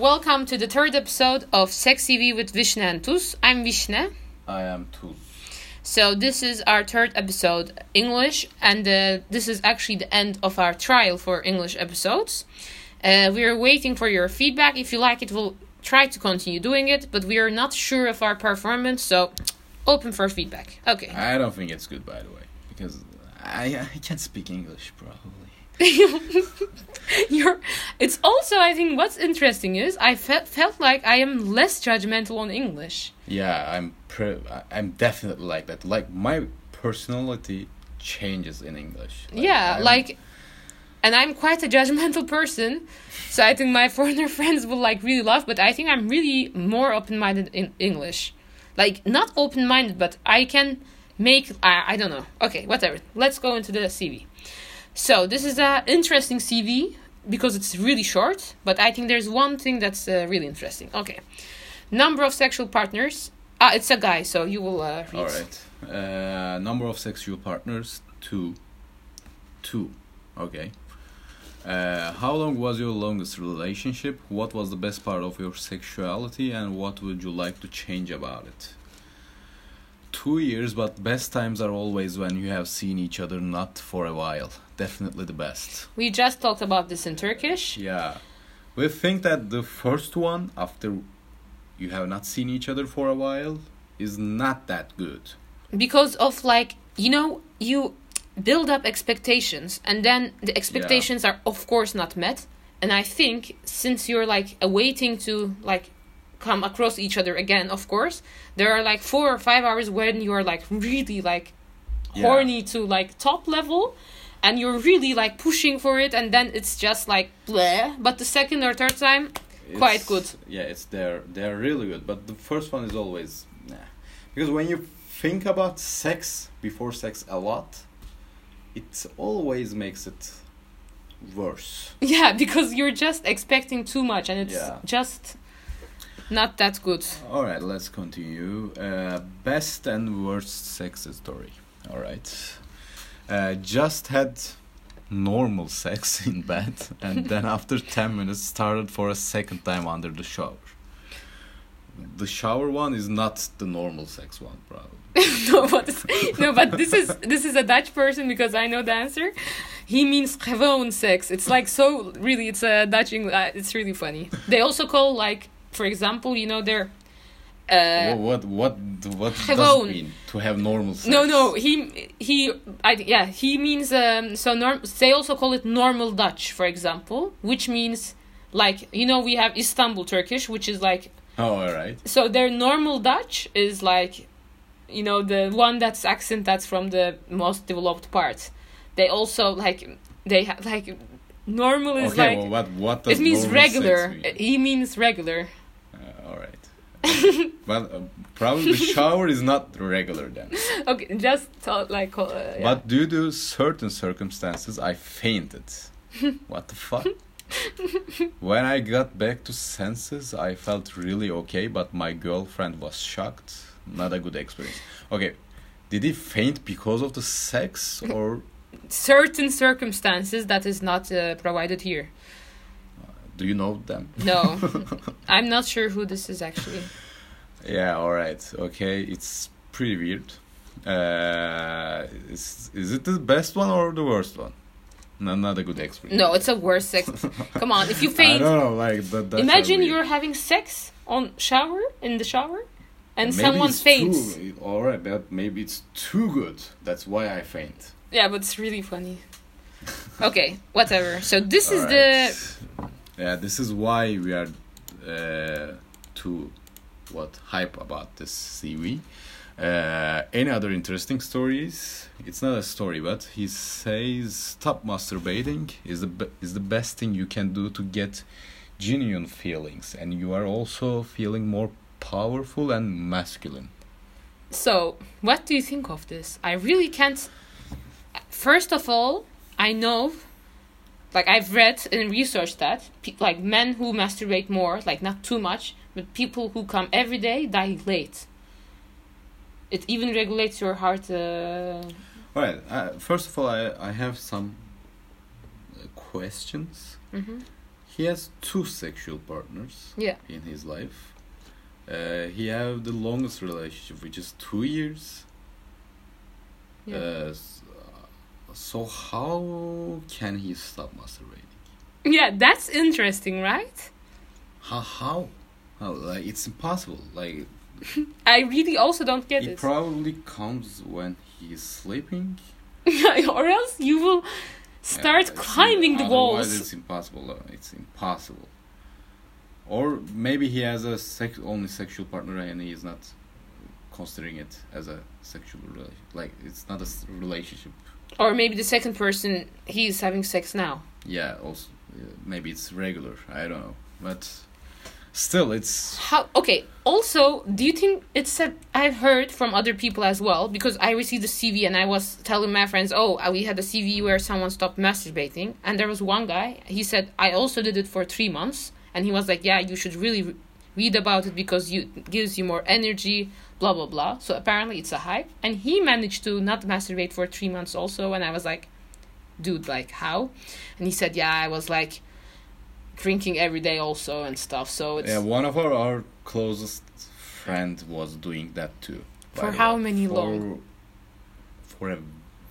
welcome to the third episode of Sex TV with Vishne and Tuz. I'm Vishne. I am too. So this is our third episode English, and uh, this is actually the end of our trial for English episodes. Uh, we are waiting for your feedback. If you like it, we'll try to continue doing it, but we are not sure of our performance, so open for feedback. Okay. I don't think it's good, by the way, because I I can't speak English probably. You're. It's also, I think, what's interesting is I fe- felt like I am less judgmental on English. Yeah, I'm pre- I'm definitely like that. Like my personality changes in English. yeah, I'm- like, and I'm quite a judgmental person, so I think my foreigner friends will like really laugh. But I think I'm really more open-minded in English, like not open-minded, but I can make. I I don't know. Okay, whatever. Let's go into the CV. So this is a interesting CV because it's really short, but I think there's one thing that's uh, really interesting. Okay, number of sexual partners. Ah, it's a guy, so you will uh, read. All right. Uh, number of sexual partners two. Two. Okay. Uh, how long was your longest relationship? What was the best part of your sexuality, and what would you like to change about it? Two years, but best times are always when you have seen each other not for a while. Definitely the best. We just talked about this in Turkish. Yeah. We think that the first one, after you have not seen each other for a while, is not that good. because of like you know you build up expectations and then the expectations are of course not met and i think since you're like awaiting to like come across each other again of course there are like four or five hours when you're like really like Yeah. horny to like top level and you're really like pushing for it and then it's just like bleh but the second or third time Quite good. Yeah, it's they're they're really good, but the first one is always nah. Because when you think about sex before sex a lot, it always makes it worse. yeah because you're just expecting too much and it's Yeah. just not that good All right, let's continue. Uh, best and worst sex story. All right. Uh, just had normal sex in bed, and then after 10 minutes started for a second time under the shower. The shower one is not the normal sex one, probably. no, but no, but this is this is a Dutch person because I know the answer. He means gewoon sex. It's like so really. It's a Dutch English. Uh, it's really funny. They also call like, for example, you know, they're. Uh, what what what does it mean to have normal sex? no, no, he he, I yeah, he means um. So norm. They also call it normal Dutch, for example, which means like you know we have Istanbul Turkish, which is like Oh, all right. so their normal Dutch is like, you know, the one that's accent that's from the most developed part. They also like they have like normal is Okay, like well, what what does it means regular. mean? He means regular. Uh, all right. well, uh, probably the shower is not regular then. Okay, just tell, like uh, yeah. But due to certain circumstances, I fainted. what the fuck? when I got back to senses, I felt really okay, but my girlfriend was shocked. Not a good experience. Okay, did he faint because of the sex or certain circumstances that is not uh, provided here. Do you know them? No, I'm not sure who this is actually. Yeah, all right. Okay, it's pretty weird. Uh, is, is it the best one or the worst one? No, not a good experience. No, it's a worse sex. Come on, if you I faint, don't know, like that. imagine you're having sex on shower in the shower, and Maybe someone it's faints. Too, all right, but maybe it's too good. That's why I faint. Yeah, but it's really funny. Okay, whatever. So this is All the right. Yeah, this is why we are uh, what hype about this CV. Uh, any other interesting stories? It's not a story, but he says stop masturbating is the be- is the best thing you can do to get genuine feelings, and you are also feeling more powerful and masculine. So, what do you think of this? I really can't. First of all, I know, like I've read and researched that, pe- like men who masturbate more, like not too much, but people who come every day die late. It even regulates your heart. Uh, All right. Uh, first of all, I I have some uh, questions. mhm. he has two sexual partners Yeah. in his life. Uh, he have the longest relationship, which is two years. Yeah. Uh, so how can he stop masturbating? Yeah, that's interesting, right? How how? How like it's impossible. Like I really also don't get it it. probably comes when he's sleeping. or else you will start Yeah, climbing the walls. It's impossible. uh, It's impossible. Or maybe he has a sex only sexual partner and he is not considering it as a sexual relation. Like it's not a relationship. Or maybe the second person he's having sex now. Yeah. Also, maybe it's regular. I don't know. But still, it's How? Okay. Also, do you think it's said? I've heard from other people as well because I received a CV and I was telling my friends, "Oh, uh, we had a CV where someone stopped masturbating," and there was one guy. He said, "I also did it for three months," and he was like, "Yeah, you should really re- read about it because you it gives you more energy." Blah blah blah. So apparently it's a hype, and he managed to not masturbate for three months also. And I was like, "Dude, like how?" And he said, "Yeah, I was like." drinking every day also and stuff so it's yeah. One of our our closest friend was doing that too. For how way. many for, long? For a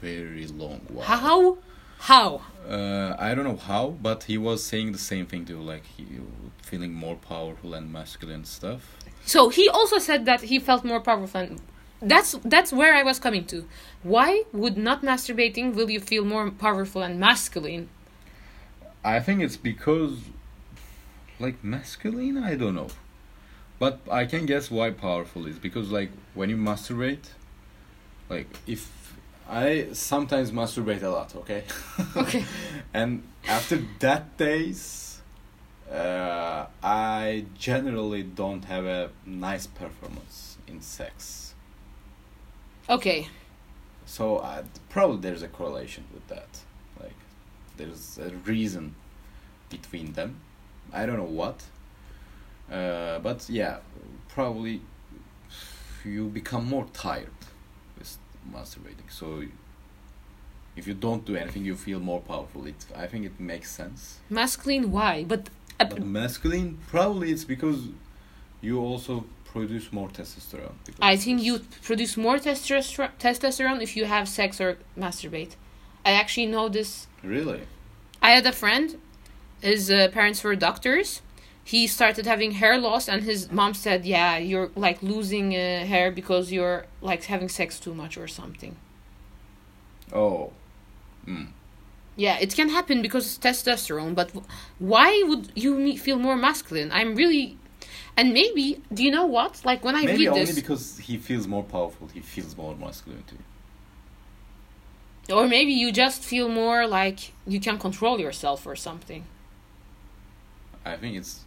very long while. How? How? Uh, I don't know how, but he was saying the same thing too, like he feeling more powerful and masculine stuff. So he also said that he felt more powerful. And that's that's where I was coming to. Why would not masturbating will you feel more powerful and masculine? I think it's because, like masculine, I don't know, but I can guess why powerful is because like when you masturbate, like if I sometimes masturbate a lot, okay, Okay. and after that days, uh, I generally don't have a nice performance in sex. Okay. So uh, probably there's a correlation with that. Like there's a reason between them. I don't know what. Uh, but yeah, probably you become more tired with masturbating. So if you don't do anything, you feel more powerful. It I think it makes sense. Masculine why? But But masculine, probably it's because you also produce more testosterone. I think you produce more testosterone testosterone if you have sex or masturbate. I actually know this really. I had a friend, his uh, parents were doctors. He started having hair loss, and his mom said, "Yeah, you're like losing uh, hair because you're like having sex too much or something." Oh. Mm. Yeah, it can happen because it's testosterone, but why would you feel more masculine? I'm really, and maybe do you know what? Like when I Maybe read only because he feels more powerful. He feels more masculine too. or maybe you just feel more like you can control yourself or something. I think it's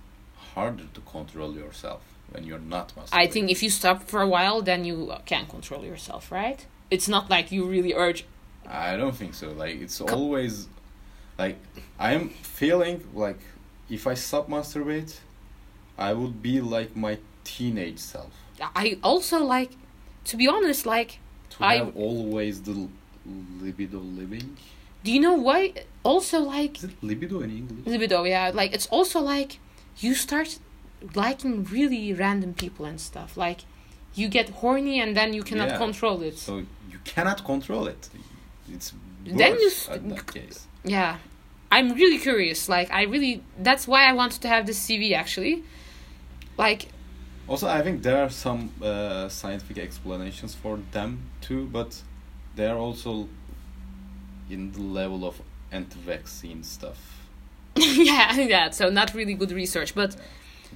harder to control yourself when you're not masculine I think if you stop for a while, then you can control yourself, right? It's not like you really urge I don't think so. Like it's always like I am feeling like if I stop masturbate, I would be like my teenage self. I also like, to be honest, like, To I- have always the libido living. do you know why? Also, like, Is it libido in English? libido, yeah, like, it's also like you start liking really random people and stuff. Like, you get horny and then you cannot Yeah. control it. So you cannot control it. It's Then you st- at that case. yeah. I'm really curious. Like, I really, that's why I wanted to have this CV actually. Like, Also, I think there are some uh, scientific explanations for them too, but they are also in the level of anti-vaccine stuff. yeah, yeah, so not really good research. But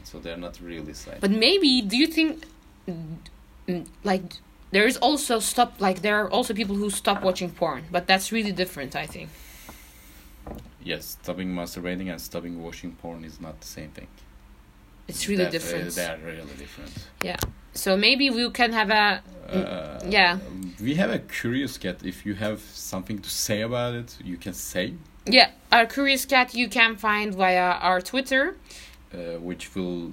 So they're not really scientific. But maybe do you think mm, like there is also stop like there are also people who stop watching porn, but that's really different, I think. yes, stopping masturbating and stopping watching porn is not the same thing. It's really That- uh, different. They are really different. Yeah. So maybe we can have a Uh, yeah. We have a curious cat. If you have something to say about it, you can say, yeah, our curious cat you can find via our Twitter. uh, which will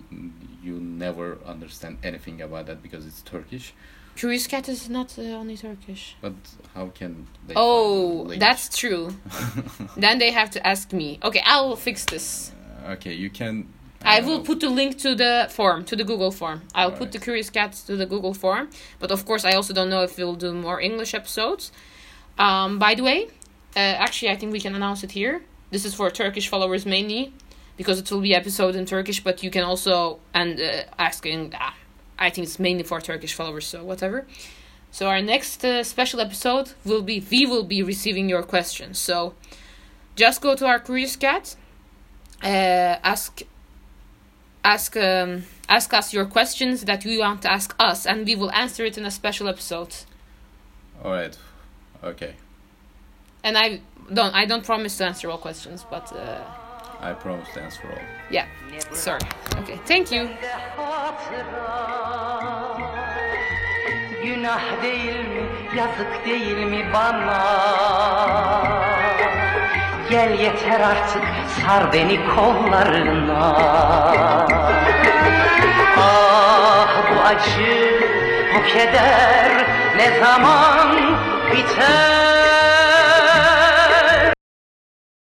you never understand anything about that because it's Turkish. Curious cat is not uh, only Turkish. But how can they? Oh, find that's true. then they have to ask me. Okay, I'll fix this. okay, you can. I uh, will put the link to the form, to the Google form. I'll put Alright. the Curious Cats to the Google form. But of course, I also don't know if we'll do more English episodes. Um, by the way, uh, actually, I think we can announce it here. This is for Turkish followers mainly, because it will be episode in Turkish. But you can also and uh, asking. ah, I think it's mainly for Turkish followers, so whatever. So our next uh, special episode will be we will be receiving your questions. So just go to our Curious Cat, uh, ask ask um, ask us your questions that you want to ask us, and we will answer it in a special episode. All right. Okay. And I don't I don't promise to answer all questions, but uh, I promise to answer all. yeah, sorry. Okay, thank you. Günah değil mi, yazık değil mi bana? Gel yeter artık, sar beni kollarına. Ah bu acı, bu keder ne zaman biter?